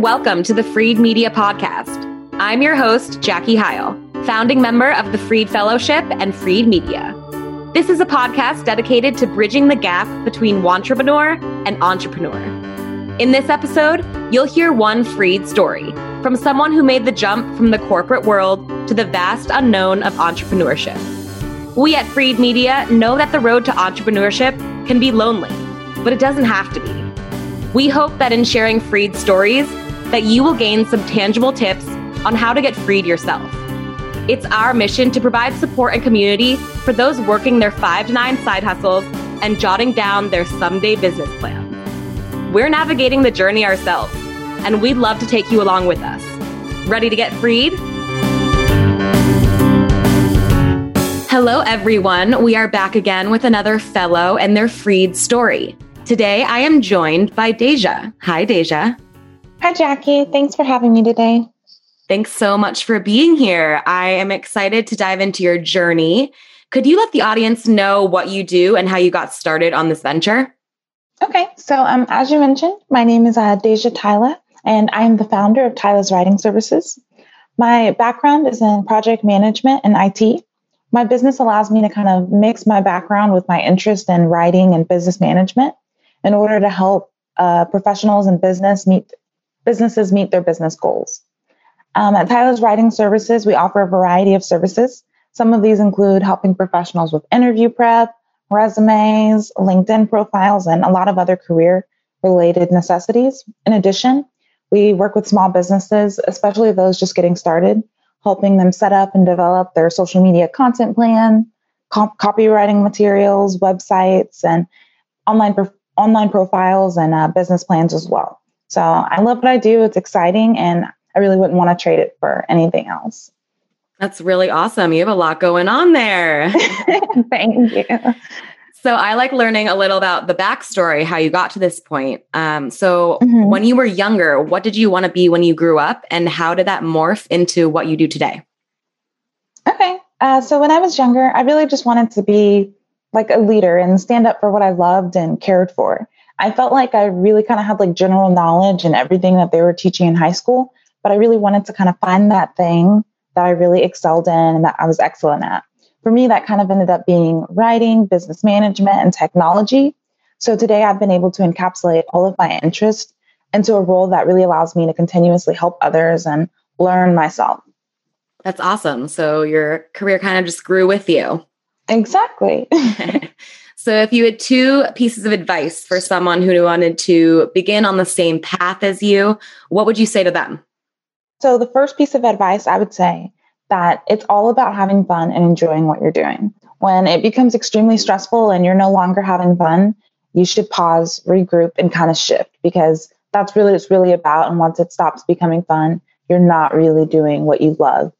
welcome to the Freed Media Podcast. I'm your host, Jackie Heil, founding member of the Freed Fellowship and Freed Media. This is a podcast dedicated to bridging the gap between entrepreneur and entrepreneur. In this episode, you'll hear one freed story from someone who made the jump from the corporate world to the vast unknown of entrepreneurship. We at Freed Media know that the road to entrepreneurship can be lonely, but it doesn't have to be. We hope that in sharing freed stories, that you will gain some tangible tips on how to get freed yourself. It's our mission to provide support and community for those working their five to nine side hustles and jotting down their someday business plan. We're navigating the journey ourselves, and we'd love to take you along with us. Ready to get freed? Hello, everyone. We are back again with another fellow and their freed story. Today, I am joined by Deja. Hi, Deja. Hi, Jackie. Thanks for having me today. Thanks so much for being here. I am excited to dive into your journey. Could you let the audience know what you do and how you got started on this venture? Okay, so um, as you mentioned, my name is uh, Deja Tyla, and I am the founder of Tyla's Writing Services. My background is in project management and IT. My business allows me to kind of mix my background with my interest in writing and business management in order to help uh, professionals in business meet businesses meet their business goals. Um, at Tyla's Writing Services, we offer a variety of services. Some of these include helping professionals with interview prep, resumes, LinkedIn profiles, and a lot of other career related necessities. In addition, we work with small businesses, especially those just getting started, helping them set up and develop their social media content plan, comp- copywriting materials, websites, and online online profiles and uh, business plans as well. So I love what I do. It's exciting, and I really wouldn't want to trade it for anything else. That's really awesome. You have a lot going on there. Thank you. So I like learning a little about the backstory, how you got to this point. Um, so mm-hmm. when you were younger, what did you want to be when you grew up, and how did that morph into what you do today? Okay. Uh, so when I was younger, I really just wanted to be like a leader and stand up for what I loved and cared for. I felt like I really kind of had like general knowledge and everything that they were teaching in high school, but I really wanted to kind of find that thing that I really excelled in and that I was excellent at. For me, that kind of ended up being writing, business management, and technology. So today I've been able to encapsulate all of my interests into a role that really allows me to continuously help others and learn myself. That's awesome. So your career kind of just grew with you. Exactly. so, if you had two pieces of advice for someone who wanted to begin on the same path as you, what would you say to them? So, the first piece of advice I would say that it's all about having fun and enjoying what you're doing. When it becomes extremely stressful and you're no longer having fun, you should pause, regroup, and kind of shift because that's really what it's really about. And once it stops becoming fun, you're not really doing what you love.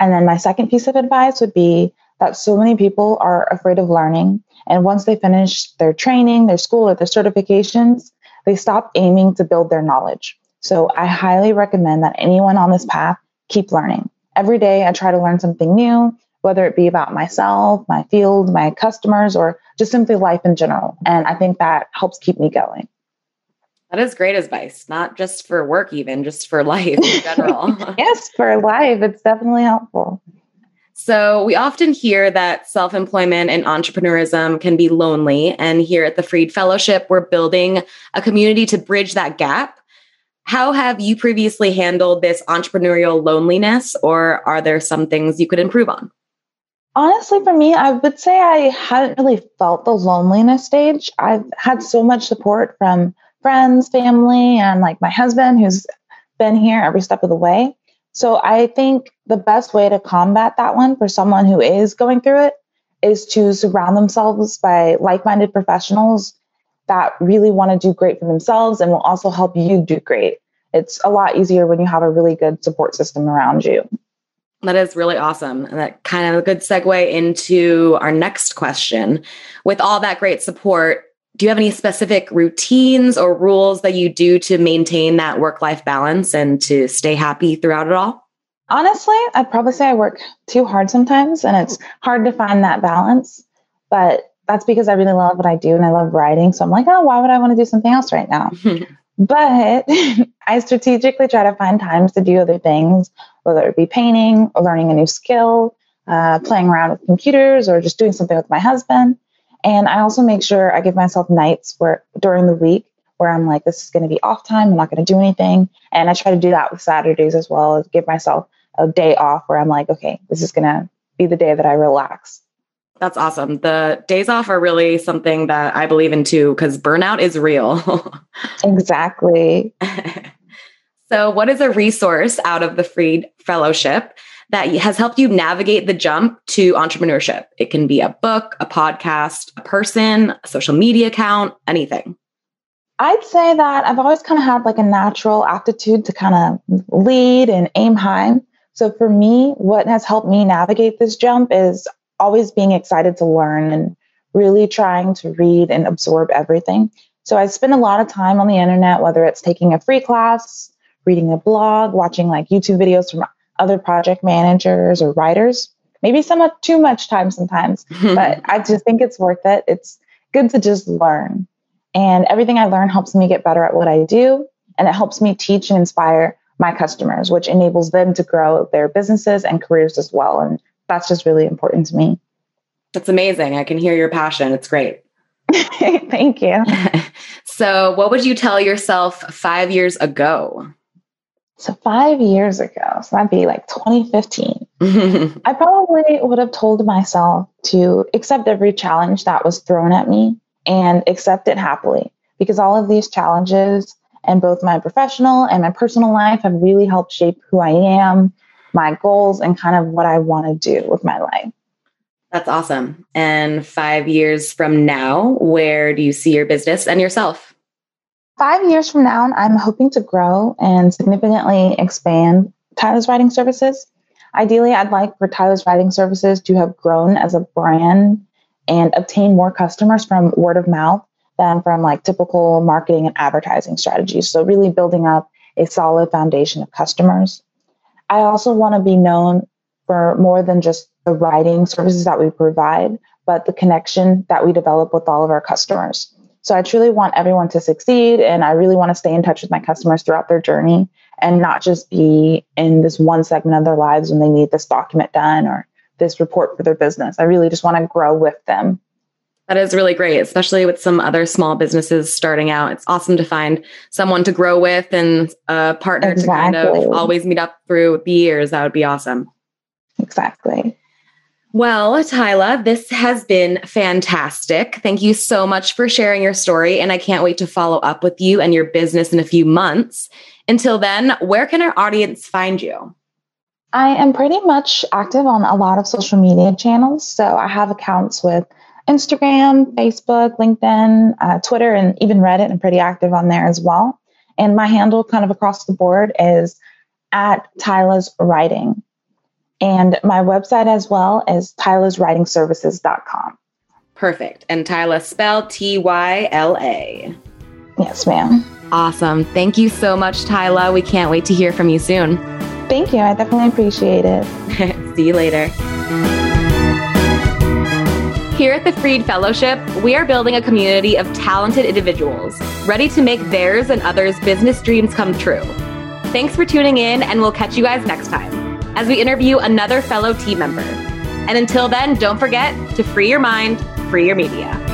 And then my second piece of advice would be that so many people are afraid of learning. And once they finish their training, their school, or their certifications, they stop aiming to build their knowledge. So I highly recommend that anyone on this path keep learning. Every day I try to learn something new, whether it be about myself, my field, my customers, or just simply life in general. And I think that helps keep me going. That is great advice, not just for work, even just for life in general. yes, for life. It's definitely helpful. So, we often hear that self employment and entrepreneurism can be lonely. And here at the Freed Fellowship, we're building a community to bridge that gap. How have you previously handled this entrepreneurial loneliness, or are there some things you could improve on? Honestly, for me, I would say I hadn't really felt the loneliness stage. I've had so much support from friends, family, and like my husband who's been here every step of the way. So I think the best way to combat that one for someone who is going through it is to surround themselves by like minded professionals that really want to do great for themselves and will also help you do great. It's a lot easier when you have a really good support system around you. That is really awesome. And that kind of a good segue into our next question. With all that great support, do you have any specific routines or rules that you do to maintain that work life balance and to stay happy throughout it all? Honestly, I'd probably say I work too hard sometimes and it's hard to find that balance. But that's because I really love what I do and I love writing. So I'm like, oh, why would I want to do something else right now? But I strategically try to find times to do other things, whether it be painting or learning a new skill, uh, playing around with computers, or just doing something with my husband. And I also make sure I give myself nights where during the week where I'm like, this is going to be off time. I'm not going to do anything. And I try to do that with Saturdays as well as give myself a day off where I'm like, okay, this is going to be the day that I relax. That's awesome. The days off are really something that I believe in too, because burnout is real. exactly. so, what is a resource out of the Freed Fellowship that has helped you navigate the jump to entrepreneurship? It can be a book, a podcast, a person, a social media account, anything. I'd say that I've always kind of had like a natural aptitude to kind of lead and aim high. So for me, what has helped me navigate this jump is always being excited to learn and really trying to read and absorb everything. So I spend a lot of time on the internet, whether it's taking a free class, reading a blog, watching like YouTube videos from other project managers or writers. Maybe some too much time sometimes, but I just think it's worth it. It's good to just learn. And everything I learn helps me get better at what I do. And it helps me teach and inspire my customers, which enables them to grow their businesses and careers as well. And that's just really important to me. That's amazing. I can hear your passion. It's great. Thank you. so, what would you tell yourself five years ago? So, five years ago, so that'd be like 2015, I probably would have told myself to accept every challenge that was thrown at me and accept it happily because all of these challenges and both my professional and my personal life have really helped shape who I am my goals and kind of what I want to do with my life. That's awesome. And five years from now, where do you see your business and yourself? Five years from now, I'm hoping to grow and significantly expand Tyla's Writing Services. Ideally, I'd like for Tyla's Writing Services to have grown as a brand and obtain more customers from word of mouth than from like typical marketing and advertising strategies. So, really building up a solid foundation of customers. I also want to be known for more than just the writing services that we provide, but the connection that we develop with all of our customers. So I truly want everyone to succeed and I really want to stay in touch with my customers throughout their journey and not just be in this one segment of their lives when they need this document done or this report for their business. I really just want to grow with them that is really great, especially with some other small businesses starting out. It's awesome to find someone to grow with and a partner exactly. to kind of always meet up through the years. That would be awesome. Exactly. Well, Tyla, this has been fantastic. Thank you so much for sharing your story. And I can't wait to follow up with you and your business in a few months. Until then, where can our audience find you? I am pretty much active on a lot of social media channels. So I have accounts with Instagram, Facebook, LinkedIn, uh, Twitter, and even Reddit. I'm pretty active on there as well. And my handle, kind of across the board, is at Tyla's Writing. And my website as well is tylaswritingservices.com. Perfect. And Tyla spell T Y L A. Yes, ma'am. Awesome. Thank you so much, Tyla. We can't wait to hear from you soon. Thank you. I definitely appreciate it. See you later. Here at the Freed Fellowship, we are building a community of talented individuals ready to make theirs and others' business dreams come true. Thanks for tuning in, and we'll catch you guys next time as we interview another fellow team member. And until then, don't forget to free your mind, free your media.